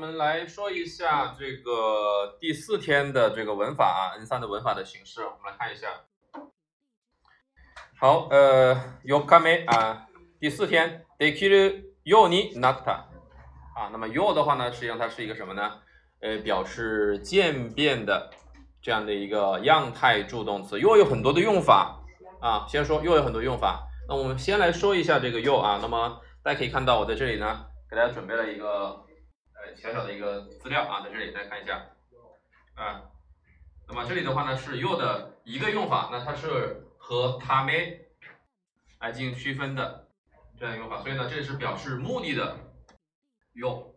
我们来说一下这个第四天的这个文法啊，N 三的文法的形式，我们来看一下。好，呃，yokame 啊，第四天，dekiru yoni nata 啊，那么 yo 的话呢，实际上它是一个什么呢？呃，表示渐变的这样的一个样态助动词。yo 有很多的用法啊，先说 yo 有很多用法。那我们先来说一下这个 yo 啊，那么大家可以看到我在这里呢，给大家准备了一个。小小的一个资料啊，在这里大家看一下啊。那么这里的话呢是 you 的一个用法，那它是和 tame 来进行区分的这样用法，所以呢这是表示目的的 you，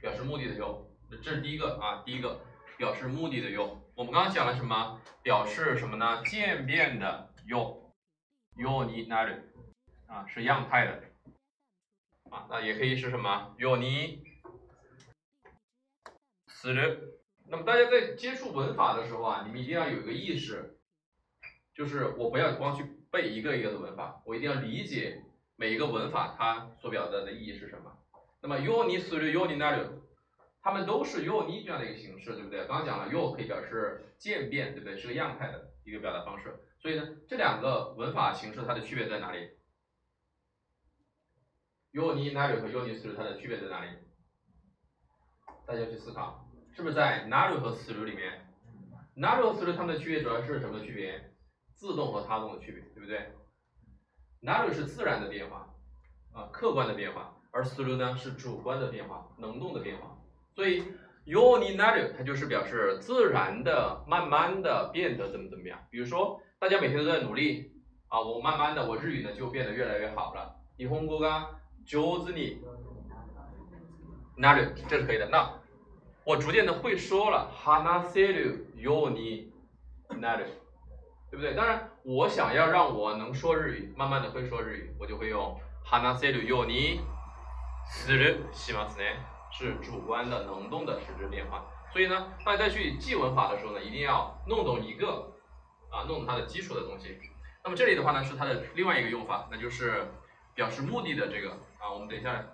表示目的的 you，这是第一个啊，第一个表示目的的 you。我们刚刚讲了什么？表示什么呢？渐变的 you，you ni naru 啊是样态的啊，那也可以是什么？you ni 死人。那么大家在接触文法的时候啊，你们一定要有一个意识，就是我不要光去背一个一个的文法，我一定要理解每一个文法它所表达的意义是什么。那么 yo ni s u yo ni naru，它们都是 yo ni 这样的一个形式，对不对？刚刚讲了 yo 可以表示渐变，对不对？是个样态的一个表达方式。所以呢，这两个文法形式它的区别在哪里？yo ni naru 和 yo ni s u 它的区别在哪里？大家去思考。是不是在 naru 和 through 里面？naru 和 through 它们的区别主要是什么区别？自动和他动的区别，对不对？naru 是自然的变化，啊，客观的变化，而 through 呢是主观的变化，能动的变化。所以 yoni naru 它就是表示自然的、慢慢的变得怎么怎么样。比如说，大家每天都在努力啊，我慢慢的我日语呢就变得越来越好了。日本語が上手になる，这是可以的。那 我逐渐的会说了，哈纳塞鲁尤尼那鲁，对不对？当然，我想要让我能说日语，慢慢的会说日语，我就会用哈纳塞鲁尤尼斯鲁西马斯呢，是主观的能动的实质变化。所以呢，大家在去记文法的时候呢，一定要弄懂一个啊，弄懂它的基础的东西。那么这里的话呢，是它的另外一个用法，那就是表示目的的这个啊，我们等一下。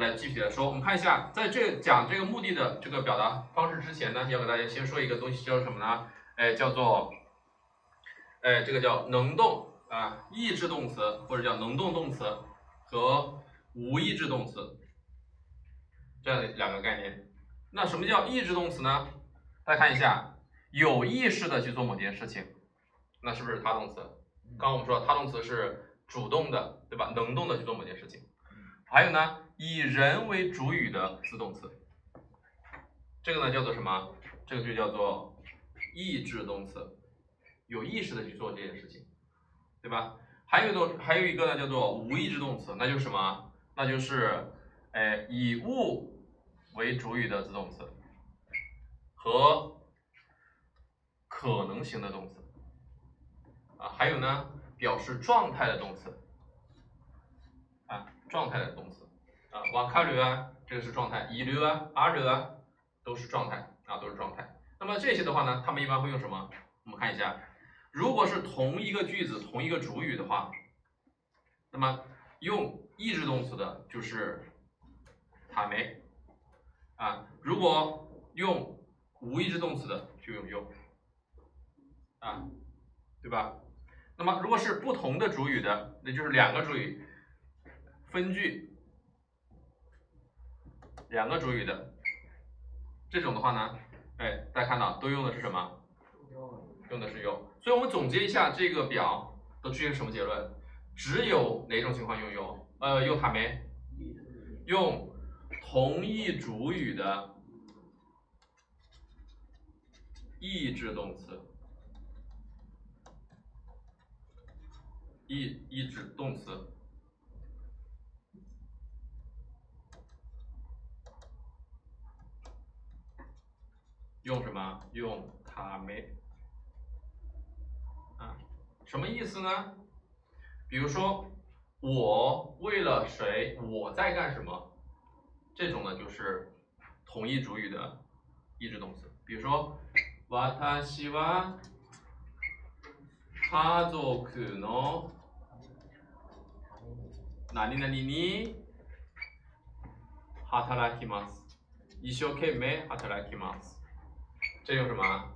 来具体的说，我们看一下，在这讲这个目的的这个表达方式之前呢，要给大家先说一个东西，叫什么呢？哎，叫做，哎，这个叫能动啊，意志动词或者叫能动动词和无意志动词这样的两个概念。那什么叫意志动词呢？大家看一下，有意识的去做某件事情，那是不是他动词？刚刚我们说他动词是主动的，对吧？能动的去做某件事情。还有呢？以人为主语的自动词，这个呢叫做什么？这个就叫做意志动词，有意识的去做这件事情，对吧？还有一种，还有一个呢叫做无意志动词，那就是什么？那就是，哎，以物为主语的自动词和可能型的动词，啊，还有呢表示状态的动词，啊，状态的动词。啊，瓦卡流啊，这个是状态；乙流啊，阿流啊，都是状态啊，都是状态。那么这些的话呢，他们一般会用什么？我们看一下，如果是同一个句子、同一个主语的话，那么用意志动词的就是塔梅啊；如果用无意志动词的就用用啊，对吧？那么如果是不同的主语的，那就是两个主语分句。两个主语的这种的话呢，哎，大家看到都用的是什么？用的是 you。所以我们总结一下这个表都出现什么结论？只有哪种情况用 you？呃，用它没？用同义主语的意志动词，意意志动词。用什么？用他没啊？什么意思呢？比如说，我为了谁？我在干什么？这种呢，就是同义主语的意志动词。比如说，私は家族の何々に働きます。 一生懸命働きます。 这用什么？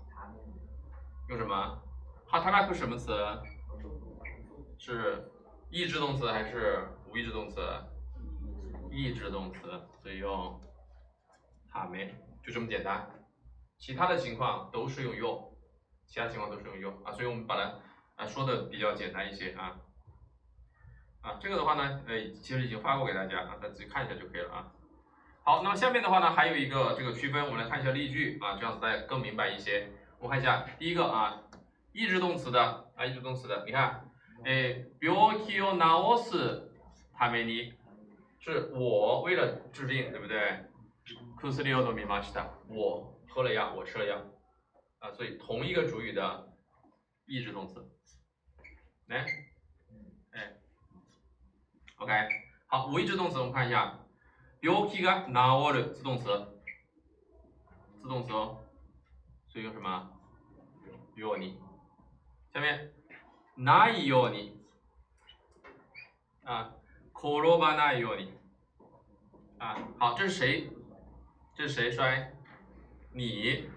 用什么？働く什么词？是意志动词还是无意志动词？意志动词，所以用哈没，就这么简单。其他的情况都是用 you，其他情况都是用 you 啊，所以我们把它啊说的比较简单一些啊。啊，这个的话呢，呃，其实已经发过给大家啊，大家自己看一下就可以了啊。好，那么下面的话呢，还有一个这个区分，我们来看一下例句啊，这样子大家更明白一些。我们看一下第一个啊，意志动词的啊，意志动词的，你看，诶，病気を治すために，是我为了治病，对不对？薬を飲みました，我喝了药，我吃了药，啊，所以同一个主语的意志动词，来，哎，OK，好，无意志动词我们看一下。 病気が治る自动词，自动词哦，所以用什么？ように。下面ないように啊，転ばないように啊，好，这是谁？这是谁摔？你，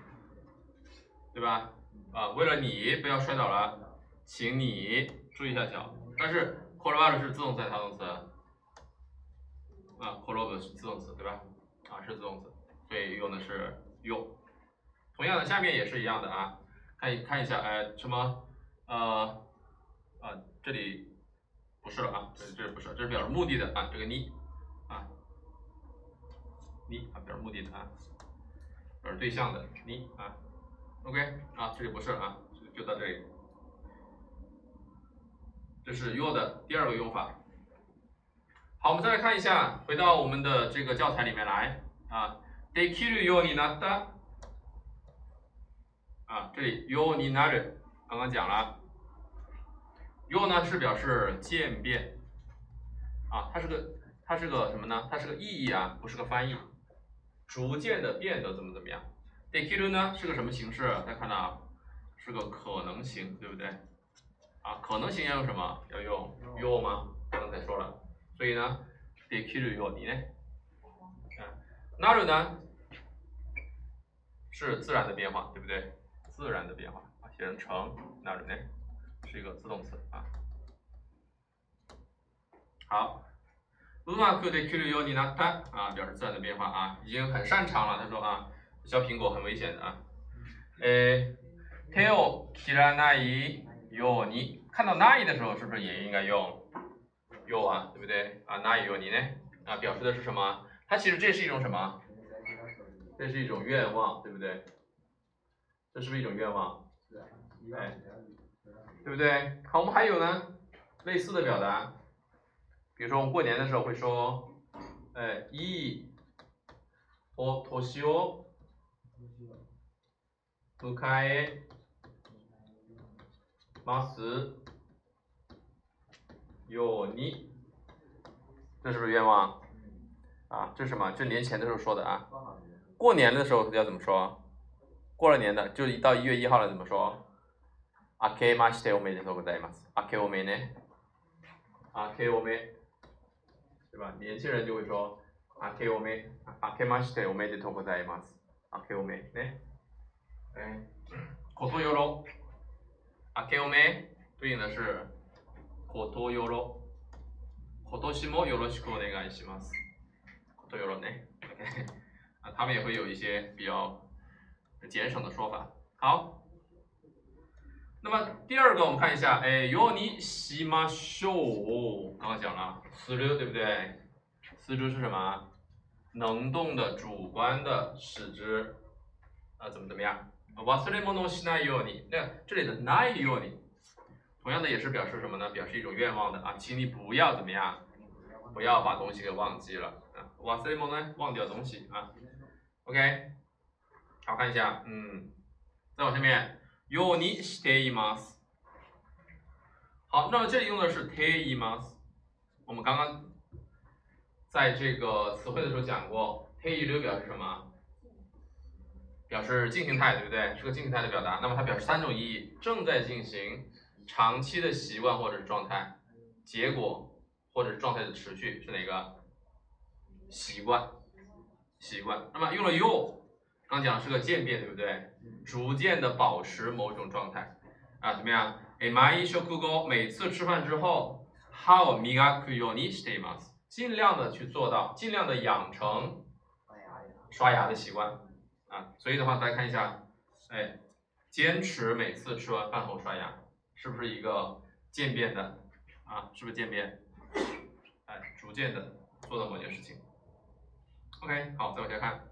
对吧？啊，为了你不要摔倒了，请你注意一下脚。但是転ばる是自动词还是他动词？ 啊 c o l o b 是自动词对吧？啊，是自动词，所以用的是用。同样的，下面也是一样的啊，看一看一下，哎，什么？呃，啊，这里不是了啊，这这不是，这是表示目的的啊，这个你啊，你啊，表示目的的啊，表示对象的你啊，OK 啊，这里不是啊，就就到这里。这是 you 的第二个用法。好，我们再来看一下，回到我们的这个教材里面来啊。できるようになった啊，这里ようになる，刚刚讲了。よ呢是表示渐变啊，它是个它是个什么呢？它是个意义啊，不是个翻译。逐渐的变得怎么怎么样。できる呢是个什么形式？大家看到啊，是个可能型，对不对？啊，可能型要用什么？要用よ吗？刚才说了。 所以呢，できるようにね，啊，なる呢是自然的变化，对不对？自然的变化啊，写成成なるね，是一个自動詞啊。好，うまくできるようになった啊，表示自然的变化啊，已经很擅长了。他说啊，削苹果很危险的啊。诶，手を切らないように，看到ない的时候，是不是也应该用？ 有啊，对不对啊？那有你呢？啊，表示的是什么？它其实这是一种什么？这是一种愿望，对不对？这是不是一种愿望？哎，对不对？好，我们还有呢，类似的表达，比如说我们过年的时候会说，哎，いお年を迎えます。 有你，这是不是愿望？啊，这是什么？这年前的时候说的啊。过年的时候要怎么说？过了年的，就一到一月一号了，怎么说？あけましておめでとうございます。あけおめね。あけおめ。对吧？年轻人就会说あけおめ。あけましておめでとうござます。あけおめね。哎，ことよろ。あけおめ对应的是。ことよろ。今年もよろしくお願いします。ことよろね。他们也会有一些比较简省的说法。好，那么第二个我们看一下，哎，よにしましょう。刚刚讲了，する对不对？する是什么？能动的、主观的使之啊，怎么怎么样？忘れ物をしないように。那这里的ないように。同样的也是表示什么呢？表示一种愿望的啊，请你不要怎么样，不要把东西给忘记了啊。忘什么呢？忘掉东西啊。OK，好看一下，嗯，再往下面，ようにしています。好，那么这里用的是ています。我们刚刚在这个词汇的时候讲过，ている表示什么？表示进行态，对不对？是个进行态的表达。那么它表示三种意义：正在进行。 长期的习惯或者是状态，结果或者是状态的持续是哪个？习惯， 习惯。那么用了 yo，刚讲是个渐变，对不对？逐渐的保持某种状态啊，怎么样？哎，毎食後每次吃饭之后，歯を磨くようにしています。尽量的去做到，尽量的养成刷牙的习惯啊。所以的话，大家看一下，哎，坚持每次吃完饭后刷牙， 是不是一个渐变的啊？是不是渐变？哎，逐渐的做到某件事情。OK，好，再往下看。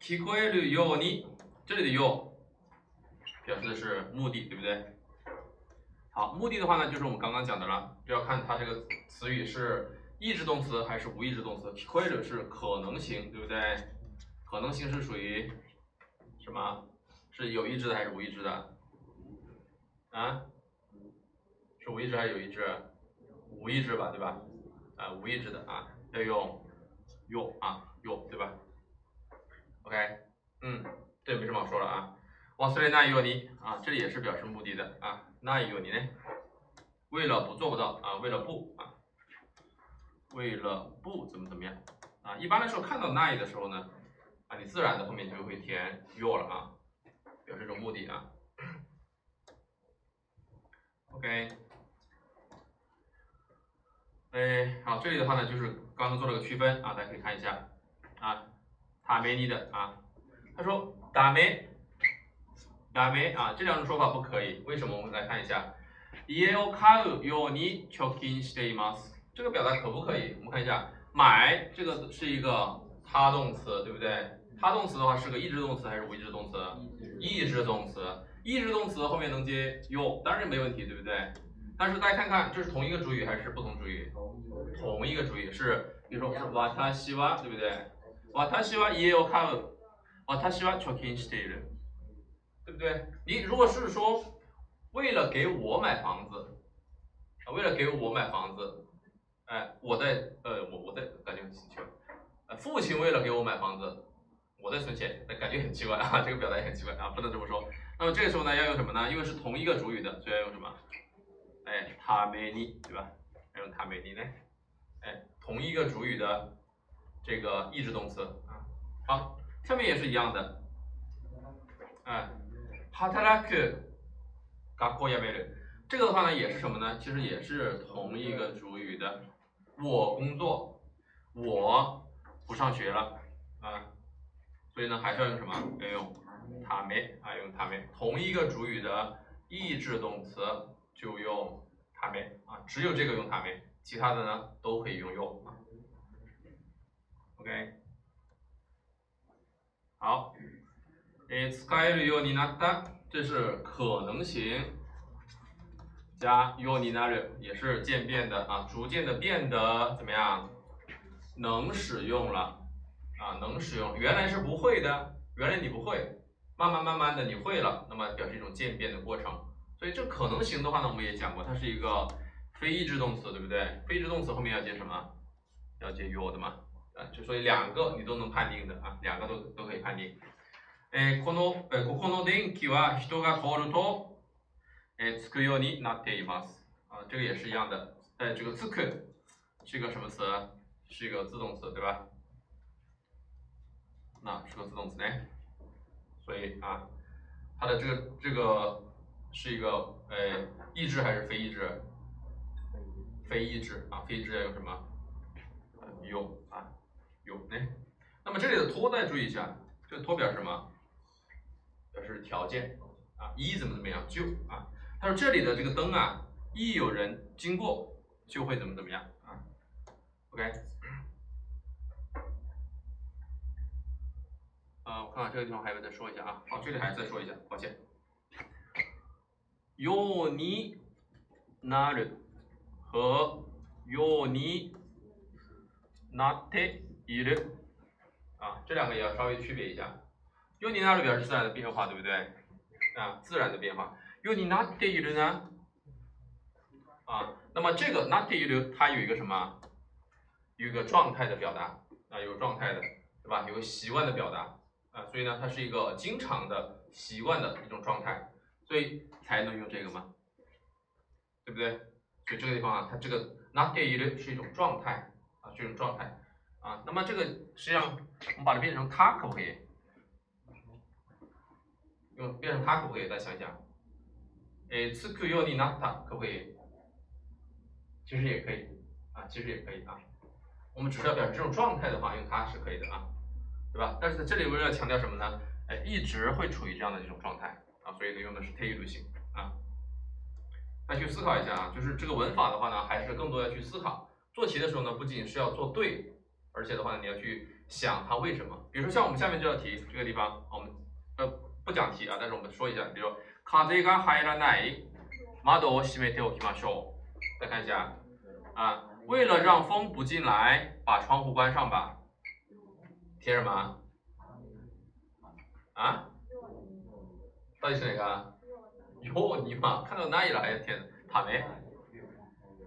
聞こえるように，这里的よ表示的是目的，对不对？好，目的的话呢，就是我们刚刚讲的了，就要看它这个词语是意志动词还是无意志动词。聞こえる是可能性，对不对？可能性是属于什么？是有意志的还是无意志的？ 啊？是无意志还是有意志？无意志吧，对吧？啊，无意志的啊，要用用啊用，对吧？OK，嗯，这没什么好说了啊。忘れないように啊，这里也是表示目的的啊。ないように呢，为了不做不到啊，为了不啊，为了不怎么怎么样啊。一般来说，看到ない的时候呢，啊，你自然的后面就会填 your 了啊，表示一种目的啊。 OK，哎，好，这里的话呢，就是刚刚做了个区分啊，大家可以看一下啊。打没你的啊，他说打没打没啊，这两种说法不可以，为什么？我们来看一下，家を買うように貯金しています，这个表达可不可以？我们看一下，买这个是一个他动词，对不对？他动词的话是个意志动词还是无意志动词？意志动词， 意志动词后面能接 you，当然没问题，对不对？但是大家看看，这是同一个主语还是不同主语？同一个主语是，比如说是私は，对不对？私は家を買う。私は貯金している，对不对？你如果是说为了给我买房子，啊，为了给我买房子，哎，我在呃，我我在感觉很奇怪，呃，父亲为了给我买房子，我在存钱，那感觉很奇怪啊，这个表达也很奇怪啊，不能这么说。 那么这个时候呢，要用什么呢？因为是同一个主语的，所以要用什么？哎，他めに，对吧？要用他めに呢？哎，同一个主语的这个意志动词啊，好。下面也是一样的，哎，働く、学校辞める，这个的话呢也是什么呢？其实也是同一个主语的，我工作，我不上学了啊，所以呢还是要用什么？要用 他め啊，用他め，同一个主语的意志动词就用他め啊，只有这个用他め，其他的呢都可以用用啊。OK。好，诶，使えるようになった，这是可能型，加ようになる，也是渐变的啊，逐渐的变得怎么样？能使用了啊，能使用，原来是不会的，原来你不会， 慢慢慢慢的你会了，那么表示一种渐变的过程。所以这可能型的话呢，我们也讲过，它是一个非意志动词，对不对？非意志动词后面要接什么？要接 you 的嘛？就所以两个你都能判定的啊，两个都都可以判定。えこのえここの電気は人が通るとえつくようになっています。啊，这个也是一样的。哎，这个つく是一个什么词？是一个自动词，对吧？那是个自动词呢。 所以啊，它的这个这个是一个呃意志还是非意志？非意志啊，非意志要用什么？用啊。有哎，那么这里的托大家注意一下，这个托表示什么？表示条件啊，一怎么怎么样就啊。他说这里的这个灯啊，一有人经过就会怎么怎么样啊。OK，呃，我看看这个地方还要再说一下啊。好，这里还要再说一下，抱歉。よになる和よになっている啊，这两个也要稍微区别一下。用になる表示自然的变化，对不对？啊，自然的变化。用になっている呢？啊，那么这个なっている它有一个什么？有一个状态的表达啊，有状态的，对吧？有个习惯的表达 啊，所以呢，它是一个经常的习惯的一种状态，所以才能用这个嘛，对不对？所以这个地方啊，它这个なっている是一种状态啊，这种状态。 啊。那么这个实际上我们把它变成它可不可以？用变成它可不可以？再想想，诶，つくようになった可不可以？其实也可以啊，其实也可以啊。我们只是要表示这种状态的话，用它是可以的啊， 对吧？但是在这里为了强调什么呢？哎，一直会处于这样的一种状态啊，所以呢用的是特异度型啊。再去思考一下啊，就是这个文法的话呢，还是更多要去思考。做题的时候呢，不仅是要做对，而且的话呢，你要去想它为什么。比如说像我们下面这道题，这个地方我们呃不讲题啊，但是我们说一下，比如说風が入らない窓を閉めておきましょう。再看一下啊，为了让风不进来，把窗户关上吧。 贴什么？啊？到底是哪个？哟，你妈看到哪里了？还填塔没？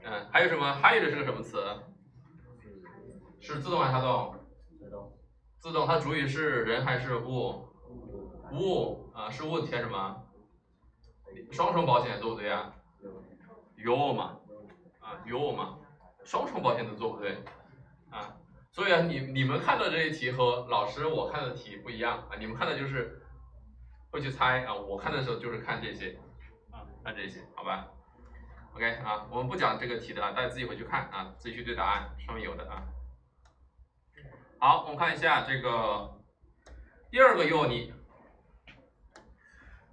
嗯，还有什么？还有的是个什么词？是自动还是他动？自动。它主语是人还是物？物啊，是物填什么？双重保险对不对啊？有嘛？啊，有嘛？双重保险的对不对？啊，所以啊，你你们看到这些题和老师我看的题不一样啊，你们看的就是会去猜啊，我看的时候就是看这些啊，看这些，好吧？OK 啊，我们不讲这个题的啊，大家自己回去看啊，自己去对答案，上面有的啊。好，我们看一下这个第二个用例，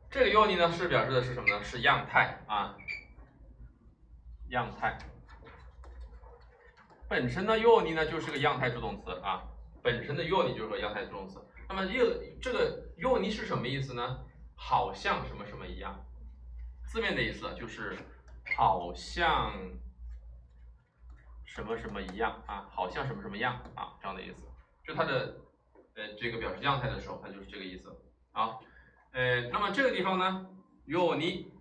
这个用例呢是表示的是什么呢？是样态啊，样态。本身的用例呢就是个样态助动词啊，本身的用例就是个样态助动词。那么又这个用例是什么意思呢？好像什么什么一样，字面的意思就是好像什么什么一样啊，好像什么什么样啊这样的意思。就它的呃这个表示样态的时候，它就是这个意思啊。呃，那么这个地方呢，用例，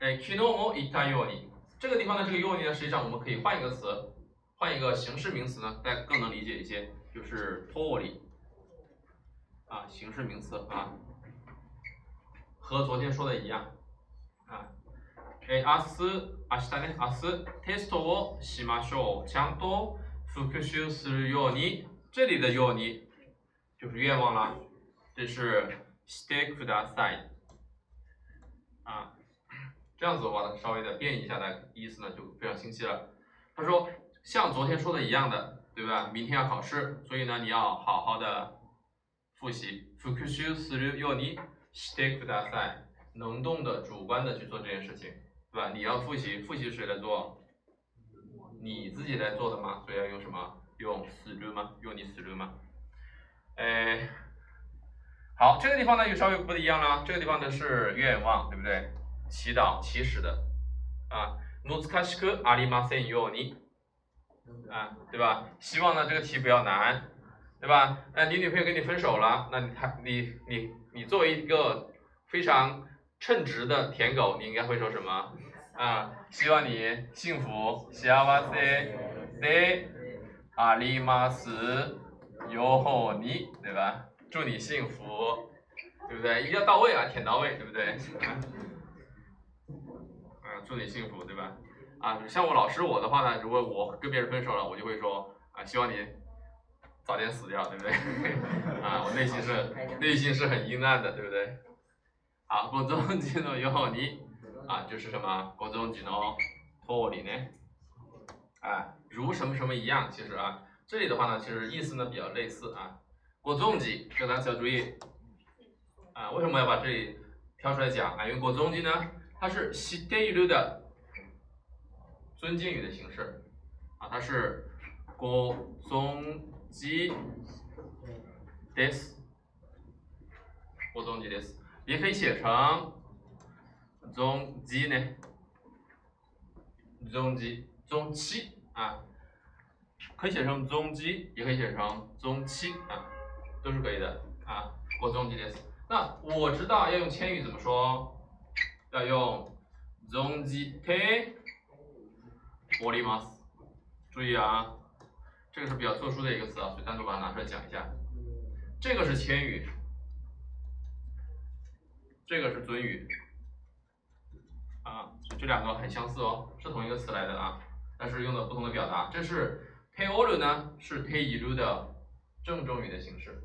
哎，昨日も言ったように，这个地方的这个用例呢，实际上我们可以换一个词。 换一个形式名词呢，大家更能理解一些，就是脱离啊，形式名词啊，和昨天说的一样啊。え、明日、明日ね、明日テストをしましょう。ちゃんと復習するように。这里的ように就是愿望了，这是してください啊。这样子的话呢，稍微的变一下的意思呢，就非常清晰了。他说。 像昨天说的一样的，对吧？明天要考试，所以呢，你要好好的复习。复習するようにしてください。能动的、主观的去做这件事情，对吧？你要复习，复习谁来做？你自己来做的吗？所以要用什么？用する吗？用你する吗？哎，好，这个地方呢又稍微不一样了。这个地方呢是愿望，对不对？祈祷、祈使的啊。難しくありませんように。 啊，对吧？希望呢这个题不要难，对吧？那你女朋友跟你分手了，那你还你你你作为一个非常称职的舔狗，你应该会说什么？啊，希望你幸福，幸せでありますように，对吧？祝你幸福，对不对？一定要到位啊，舔到位，对不对？啊，祝你幸福，对吧？ 啊，像我老师我的话呢，如果我跟别人分手了，我就会说啊，希望你早点死掉，对不对？啊，我内心是内心是很阴暗的，对不对？好，国中级のように啊，就是什么国中级の脱离呢？啊，如什么什么一样，其实啊，这里的话呢，其实意思呢比较类似啊。国中级这个单词要注意啊，为什么要把这里挑出来讲啊？因为国中级呢，它是知っている的。 尊敬语的形式啊，它是ご尊敬です，ご尊敬です，也可以写成尊敬呢，尊敬尊敬啊，可以写成尊敬，也可以写成尊敬啊，都是可以的啊，ご尊敬です。那我知道要用千语怎么说，要用尊敬て。 玻璃吗？注意啊，这个是比较特殊的一个词啊，所以单独把它拿出来讲一下。这个是谦语，这个是尊语，啊，这两个很相似哦，是同一个词来的啊，但是用的不同的表达。这是 t e o r 呢是 t e i r 的正中语的形式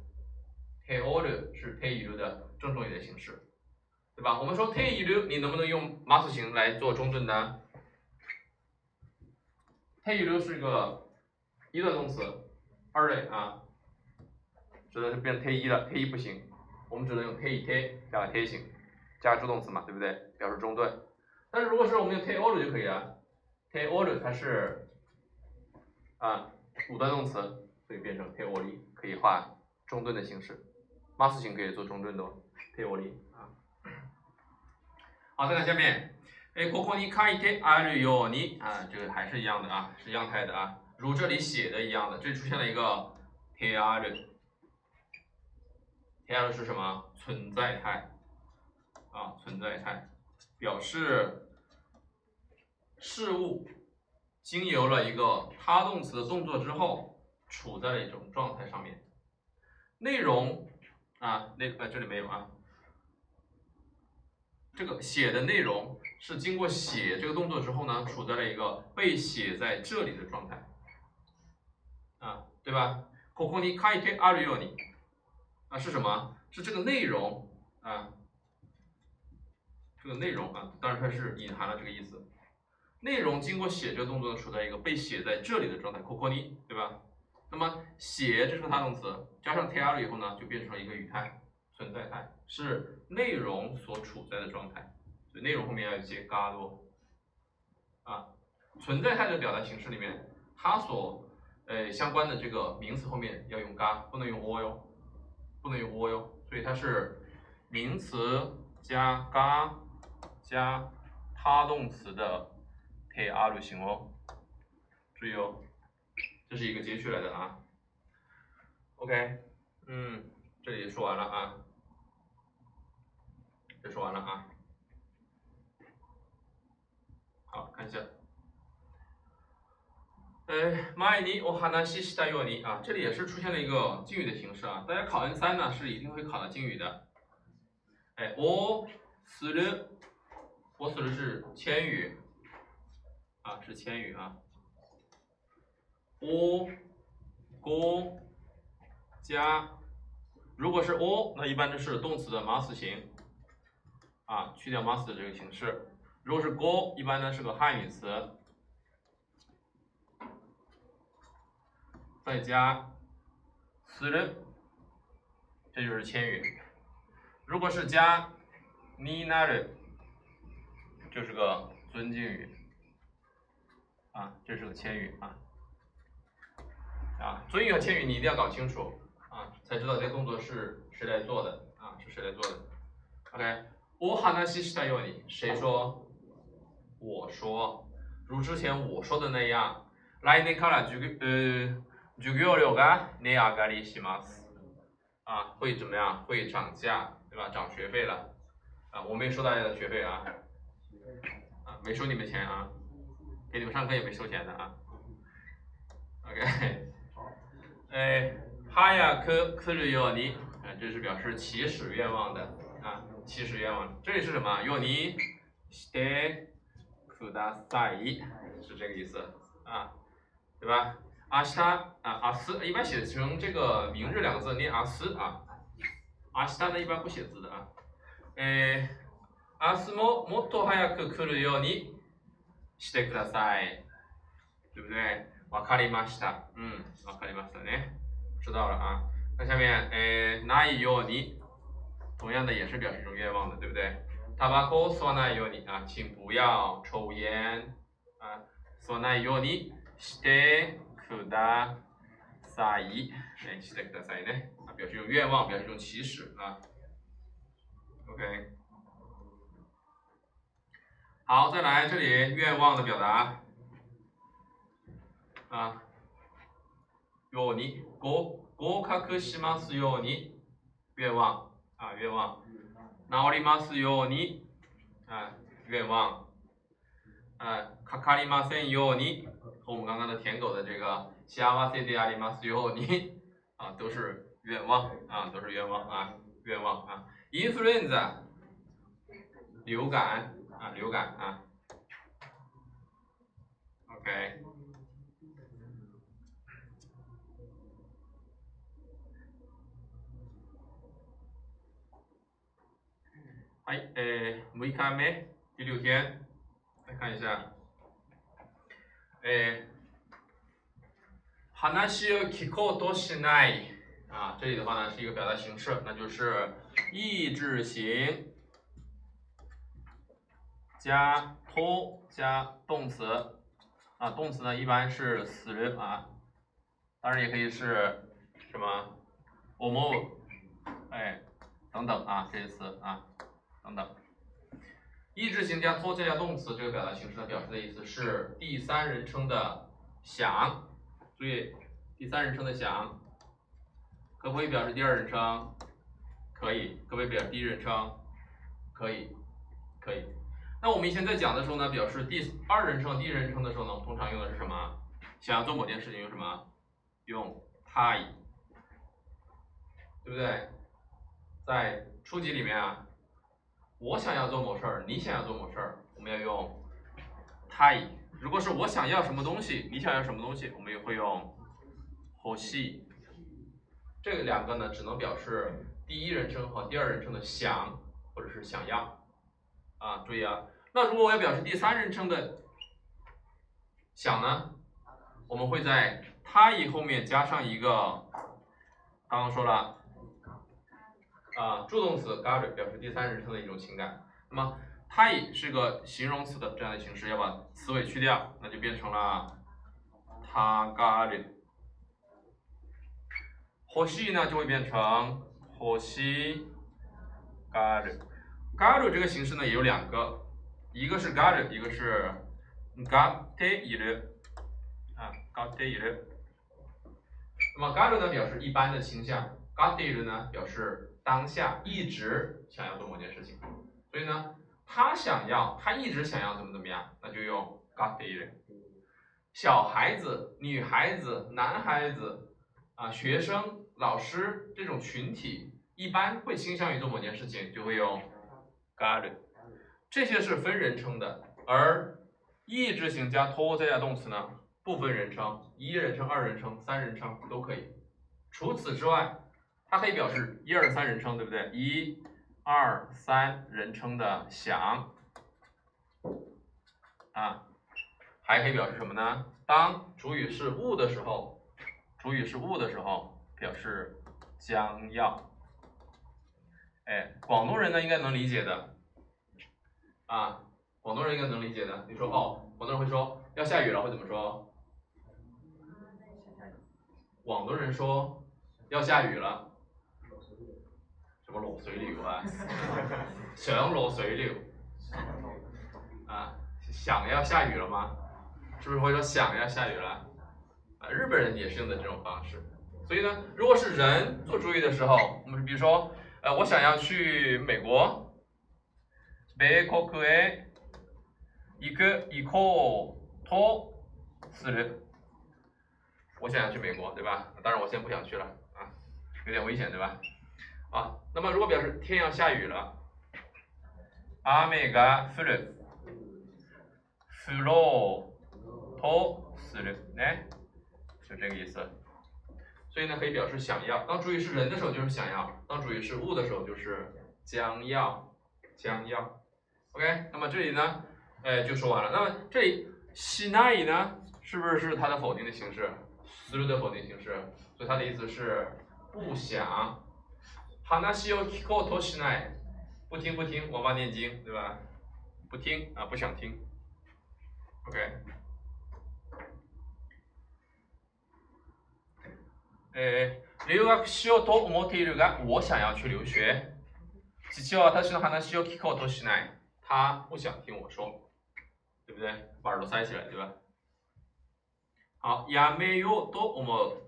t e o r 是 t e i r 的正中语的形式，对吧？我们说 t e i r 你能不能用 must 形来做中顿呢 t e i r 是个一段动词，二类啊，只能是变 t e i 了 t e i 不行，我们只能用 t e i t 加个 t 型，加助动词嘛，对不对？表示中顿。但是如果是我们用 t e o r 就可以了 t e o r 它是啊五段动词，所以变成 t e o r 可以画中顿的形式，mas 型可以做中顿的 t e o r 啊。好，再看下面，哎，ここに書いてあるように啊，这个还是一样的啊，是样态的啊，如这里写的一样的，这里出现了一个 t e a r t e a r 是什么？存在态啊，存在态。表示事物经由了一个他动词的动作之后，处在了一种状态上面。内容啊，那呃这里没有啊。这个写的内容 是经过写这个动作之后呢，处在了一个被写在这里的状态。啊，对吧？ここに書いてあるように啊是什么？是这个内容啊。这个内容啊，当然它是隐含了这个意思。内容经过写这个动作呢，处在一个被写在这里的状态 k o k o ni，对吧？那么写这是个他动词，加上 t r 以后呢，就变成了一个语态，存在态，是内容所处在的状态。 内容后面要接 ga 多啊，存在态的表达形式里面，它所呃相关的这个名词后面要用 ga，不能用 o 哟，不能用 o 哟，所以它是名词加 ga。加他动词的 t r 型哦，注意哦，这是一个接续来的啊。OK，嗯，这里说完了啊，这说完了啊。好，看一下。呃，前にお話ししたように啊，这里也是出现了一个敬语的形式啊。大家考 N 三呢是一定会考到敬语的。哎，我する。我说的是千语啊，是千语啊。o go 加，如果是 o，那一般都是动词的 mas 型啊，去掉 mas 的这个形式。 如果是 go，一般呢是个汉语词，再加死人，这就是千语。如果是加 ni na 人。就是个尊敬语啊，这是个谦语啊啊，尊语和谦语你一定要搞清楚啊，才知道这个动作是谁来做的啊，是谁来做的？OK，我哈纳西西达尤尼，谁说？我说，如之前我说的那样，来年から授業呃授業料が値上がりします。啊，会怎么样？会涨价，对吧？涨学费了啊，我没收大家的学费啊。啊，没收你们钱啊，给你们上课也没收钱的啊。OK，哎，哈呀科科里尤尼，啊，这是表示起始愿望的啊，起始愿望。这里是什么？尤尼，stay， 库达塞伊，是这个意思啊，对吧？阿西塔啊，阿斯一般写成这个明日两个字念阿斯啊，阿西塔呢一般不写字的啊，哎。明日ももっと早く来るようにしてください。对不对？わかりました。嗯，わかりましたね。知道了啊。那下面，えないように，同样的也是表示一种愿望的，对不对？ タバコ吸わないように啊，请不要抽烟啊。吸わないようにしてください。哎，してくださいね。啊，表示一种愿望，表示一种起始啊。OK。好，再来这里愿望的表达啊，ように合合格しますように愿望啊愿望 治りますように啊愿望啊かかりませんように和我们刚刚的舔狗的这个幸せでありますように啊都是愿望啊都是愿望啊愿望啊 influenza 流感。啊，流感啊，OK， はい、えー、6日目、第六天，来看一下，えー、話を聞こうとしない啊，这里的话呢是一个表达形式，那就是意志型加と加动词啊，动词呢一般是する啊，当然也可以是什么思う，哎，等等啊这些词啊。 等等，意志型加拖加加动词这个表达形式呢，表示的意思是第三人称的想。注意，第三人称的想，可不可以表示第二人称？可以。可不可以表示第一人称？可以，可以。那我们以前在讲的时候呢，表示第二人称、第一人称的时候呢，通常用的是什么？想要做某件事情用什么？用他，对不对？在初级里面啊。我想要做某事儿，你想要做某事儿，我们要用他。如果是我想要什么东西，你想要什么东西，我们也会用欲し这两个呢，只能表示第一人称和第二人称的想或者是想要。啊，注意啊。那如果我要表示第三人称的想呢，我们会在他后面加上一个，刚刚说了。啊，助动词 got 表示第三人称的一种情感。那么，它以是个形容词的这样的形式，要把词尾去掉，那就变成了他 got。欲しい呢就会变成欲し got。got 这个形式呢也有两个，一个是 got，一个是 got ている。啊，got ている。那么 got 呢表示一般的倾向，got ている呢表示。 当下一直想要做某件事情，所以呢，他想要，他一直想要怎么怎么样，那就用 got it。小孩子、女孩子、男孩子啊，学生、老师这种群体，一般会倾向于做某件事情，就会用 got it。这些是分人称的，而意志型加 to 再加动词呢，不分人称，一人称、二人称、三人称都可以。除此之外。它可以表示一二三人称，对不对？一、二、三人称的想啊，还可以表示什么呢？当主语是物的时候，主语是物的时候，表示将要。哎，广东人呢应该能理解的啊，广东人应该能理解的。你说哦，广东人会说要下雨了，会怎么说？广东人说要下雨了。什么落水流啊？想落水流啊？想要下雨了吗？是不是会说想要下雨了？啊，日本人也是用的这种方式。所以呢，如果是人做主语的时候，我们比如说，呃，我想要去美国，美国へ行く行こうとする。我想要去美国，对吧？当然我现在不想去了啊，有点危险，对吧？ 啊，那么如果表示天要下雨了，雨が降る、降ろうとする，ね，就这个意思。所以呢，可以表示想要。当主语是人的时候就是想要，当主语是物的时候就是将要，将要。OK，那么这里呢，哎，就说完了。那么这里しない呢，是不是是它的否定的形式？する的否定形式，所以它的意思是不想。 話を聞こうとしない。不听不听，王八念经，对吧？不听啊，不想听。OK。えー、留学しようと思っているが、我想要去留学。父は私の話を聞こうとしない。他不想听我说，对不对？把耳朵塞起来，对吧？好，やめようと思う。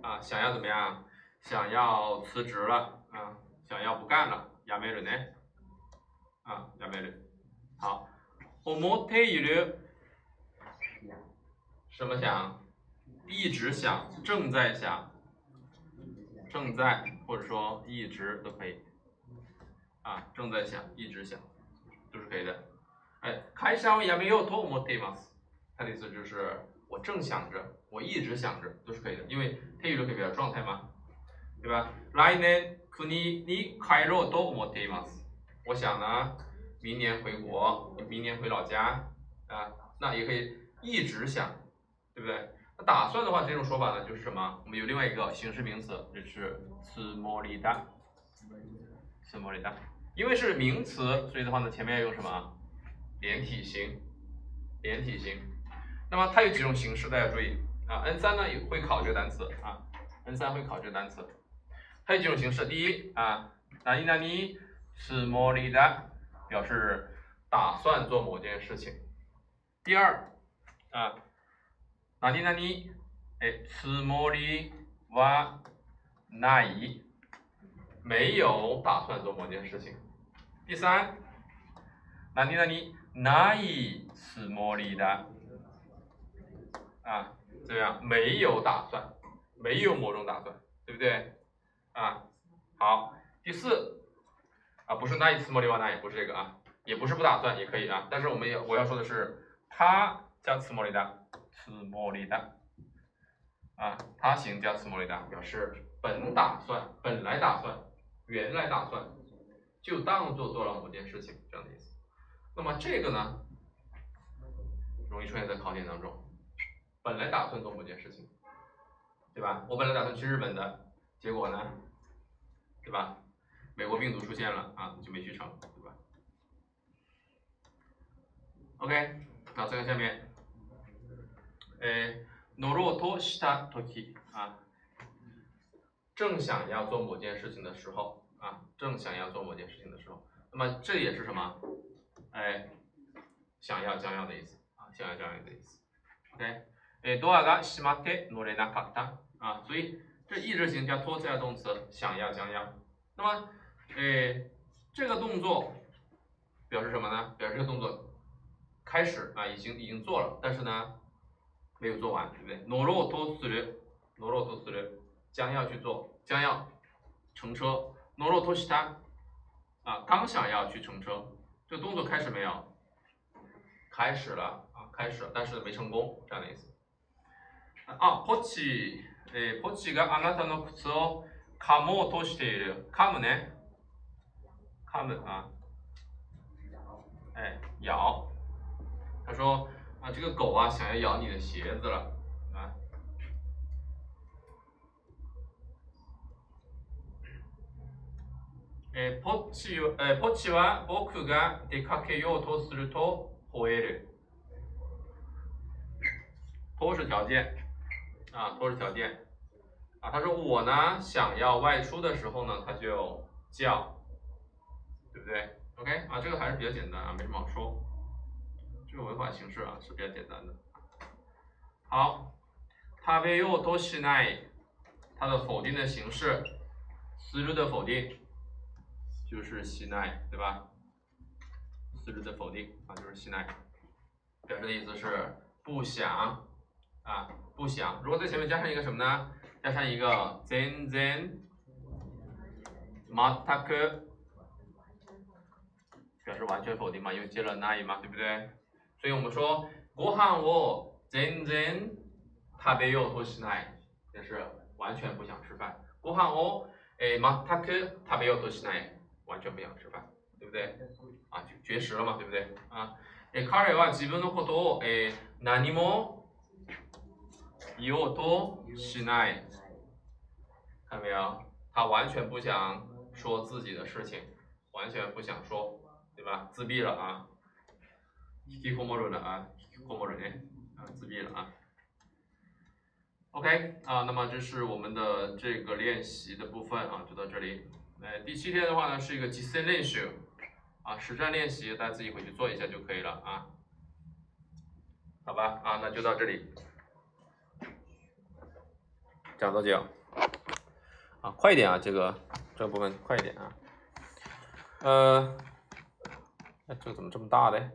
啊，想要怎么样？想要辞职了啊，想要不干了，やめるね。啊，やめる。好，思っている。什么想？一直想，正在想，正在或者说一直都可以。啊，正在想，一直想，都是可以的。哎，会社を辞めようと思っています。它的意思就是我正想着，我一直想着，都是可以的，因为ている可以表示状态嘛。 对吧？来年国に帰ろうと思っています。 我想呢，明年回国，明年回老家啊，那也可以一直想，对不对？那打算的话，这种说法呢，就是什么？我们有另外一个形式名词，就是つもりだ，つもりだ。因为是名词，所以的话呢，前面要用什么？连体型，连体型。那么它有几种形式，大家注意啊。N 三呢也会考这个单词啊，N 三会考这个单词。 它有几种形式，第一啊，哪里哪里是莫里的，表示打算做某件事情。第二啊，哪里哪里，哎，是莫里哇那一，没有打算做某件事情。第三，哪里哪里哪一是莫里的啊？这样没有打算，没有某种打算，对不对？啊，好。第四，啊，不是那一次莫里瓦那也不是这个啊，也不是不打算，也可以啊。但是我们要我要说的是，他加次莫里达，次莫里达，啊，他行加次莫里达，表示本打算，本来打算，原来打算。就当做做了某件事情这样的意思，那么这个呢，容易出现在考点当中。本来打算做某件事情，对吧？我本来打算去日本的，结果呢，对吧？美国病毒出现了啊，就没去成，对吧？OK，那再看下面，诶，乗ろうとした時啊，正想要做某件事情的时候。啊，正想要做某件事情的时候，那么这也是什么？哎，想要将要的意思啊，想要将要的意思。OK，哎，ドアが閉まって乗れなかった啊，所以 这意志型加托加动词，想要将要。那么，哎，这个动作表示什么呢？表示这个动作开始啊，已经已经做了，但是呢没有做完，对不对？乗ろうとする，乗ろうとする，将要去做，将要乘车。诺罗托西他啊，刚想要去乘车，这个动作开始没有？开始了啊，开始了，但是没成功，这样的意思。啊，ポチ、 え、ポチがあなたの靴を噛もうとしている。噛むね。噛む啊，哎，咬。他说啊，这个狗啊，想要咬你的鞋子了。えー、ポッチえー、ポチは僕が出かけようとすると吠える。托是条件啊，托是条件啊。他说我呢想要外出的时候呢，他就叫，对不对？OK 啊，这个还是比较简单啊，没什么好说。这个文法形式啊是比较简单的。好，食べようとしない，它的否定的形式，する的否定。就是西奈，对吧？四肢的否定啊，就是西奈，表示的意思是不想 啊，不想。如果在前面加上一个什么呢？加上一个 zen zen mataku，表示完全否定嘛，因为接了那一嘛，对不对？所以我们说ご飯を全然食べようとしない，就是完全不想吃饭。ご飯をえ全く食べようとしない。完全不想吃饭，对不对？啊，就绝食了嘛，对不对？啊，え彼は自分のことをえ何も 言おうとしない。看到没有？他完全不想说自己的事情，完全不想说，对吧？自闭了啊，引きこもる了啊，引きこもるね，啊，自闭了啊。OK 啊，那么这是我们的这个练习的部分啊，就到这里。哎，第七天的话呢，是一个実践练習，啊，实战练习，大家自己回去做一下就可以了啊。好吧，啊，那就到这里， 讲多久？啊，快一点啊，这个这个部分快一点啊。呃，哎，这个怎么这么大的？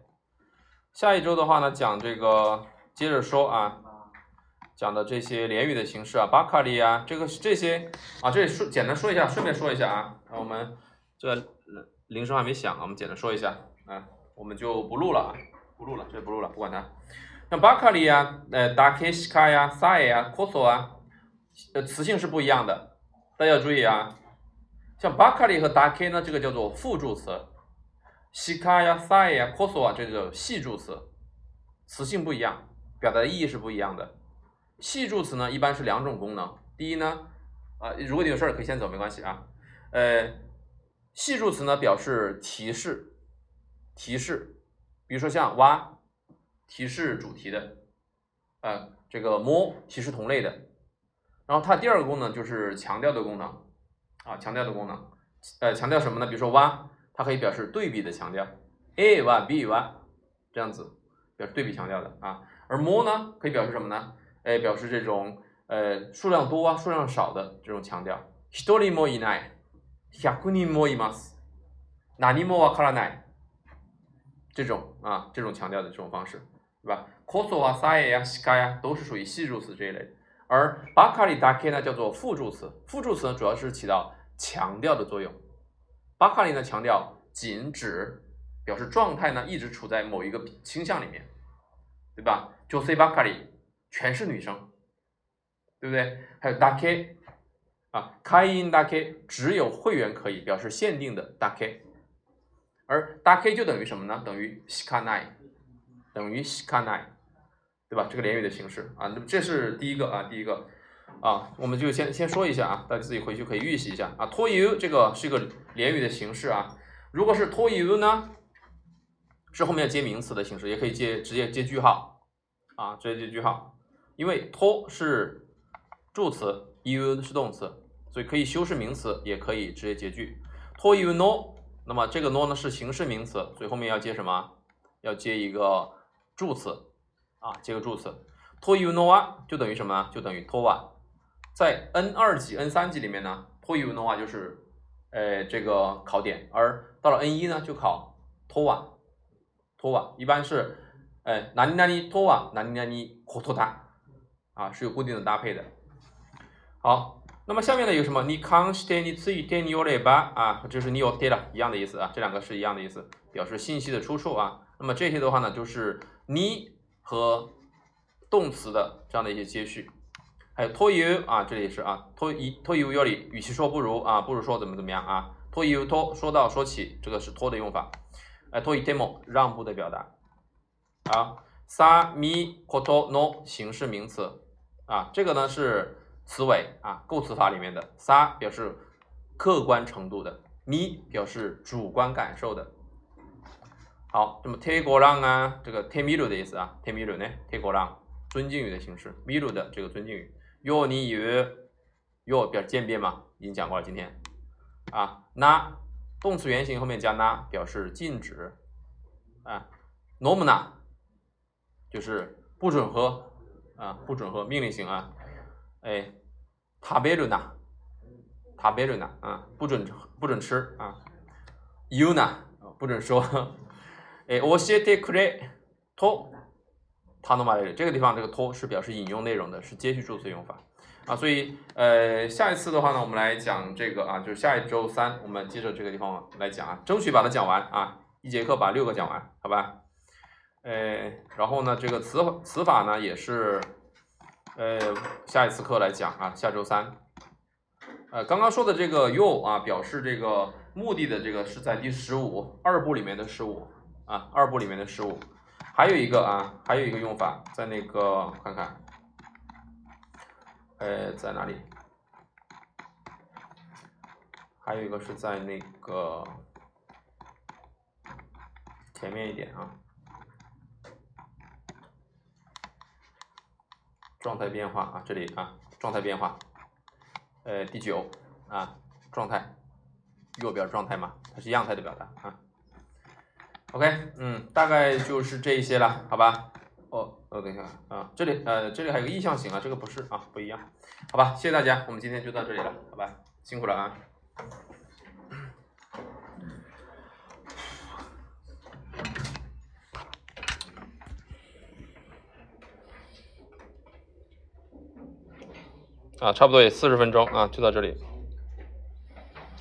下一周的话呢，讲这个，接着说啊。讲的这些连语的形式啊，巴卡里啊，这个这些啊，这里说简单说一下，顺便说一下啊，我们这铃声还没响啊，我们简单说一下啊，我们就不录了啊，不录了，这不录了，不管它。那巴卡里啊，呃，达克西卡呀，萨耶呀，科索啊，呃，词性是不一样的，大家要注意啊。像巴卡里和达克呢，这个叫做副助词西卡呀、塞呀、科索啊，这个系助词，词性不一样，表达的意义是不一样的。系助词呢，一般是两种功能。第一呢，啊，如果你有事儿可以先走，没关系啊。呃，系助词呢表示提示，提示，比如说像哇，提示主题的，呃，这个摸提示同类的。然后它第二个功能就是强调的功能，啊，强调的功能，呃，强调什么呢？比如说哇。它可以表示对比的强调，a 哇 b 哇这样子表示对比强调的啊，而 more 呢可以表示什么呢？哎，表示这种呃数量多啊数量少的这种强调。一人もいない、百人もいます、何もわからない。这种啊这种强调的这种方式，对吧？こそはさえやしかや都是属于系助词这一类， 而ばかりだけ呢叫做副助词，副助词呢主要是起到强调的作用。巴卡里呢强调仅指表示状态呢一直处在某一个倾向里面，对吧？就 say 巴卡里全是女生，对不对？还有 dake 啊，开音 dake 只有会员可以表示限定的 dake，而 dake 就等于什么呢？等于 shikanai，等于 shikanai， 对吧？这个连语的形式啊，那么这是第一个啊，第一个。啊，我们就先先说一下啊，大家自己回去可以预习一下啊。托 you 这个是一个连语的形式啊。如果是托 you 呢，是后面接名词的形式，也可以接直接接句号啊，直接接句号。因为托是助词，you 是动词，所以可以修饰名词，也可以直接接句。托 you no，那么这个 no 呢是形式名词，所以后面要接什么？要接一个助词啊，接个助词。，to you no 啊，就等于什么？就等于托瓦。在 N 二级、N 三级里面呢，托语文的话就是，呃，这个考点，而到了 N 一呢，就考托瓦，托瓦一般是，呃，哪里哪里托瓦，哪里哪里可托塔，啊，是有固定的搭配的。好，那么下面呢有什么？你康西天，你次一天，你有嘞吧？啊，就是你有贴了，一样的意思啊，这两个是一样的意思，表示信息的出处啊。那么这些的话呢，就是你和动词的这样的一些接续。还有托油啊，这里也是啊，托一托油要里，与其说不如啊，不如说怎么怎么样啊，托油托说到说起，这个是托的用法。哎，托伊 demo 让步的表达。好，萨米コト no 形式名词啊，这个呢是词尾啊，构词法里面的。萨表示客观程度的，米表示主观感受的。好，那么テゴラン啊，这个テミル的意思啊，テミル呢，テゴラン尊敬语的形式，ミル的这个尊敬语。哟，你以为哟表示渐变吗？已经讲过了，今天啊，那动词原形后面加那表示禁止啊，no m a 就是不准喝啊，不准喝命令型啊，哎，食べるな，食べるな啊，不准不准吃啊，言うな不准说， 哎，教えてくれと。他诺马雷这个地方，这个托是表示引用内容的，是接续助词用法啊，所以呃，下一次的话呢，我们来讲这个啊，就是下一周三，我们接着这个地方来讲啊，争取把它讲完啊，一节课把六个讲完，好吧？呃，然后呢，这个词词法呢也是呃下一次课来讲啊，下周三。呃，刚刚说的这个 you 啊，表示这个目的的这个是在第十五二部里面的十五 啊，二部里面的十五。还有一个啊，还有一个用法，在那个看看，呃，在哪里？还有一个是在那个前面一点啊，状态变化啊，这里啊，状态变化，呃，第九啊，状态，右边状态嘛，它是样态的表达啊。OK，嗯，大概就是这一些了，好吧？哦，哦，等一下啊，这里呃，这里还有个意向型啊，这个不是啊，不一样，好吧？谢谢大家，我们今天就到这里了，好吧？辛苦了啊！啊，差不多也四十分钟啊，就到这里。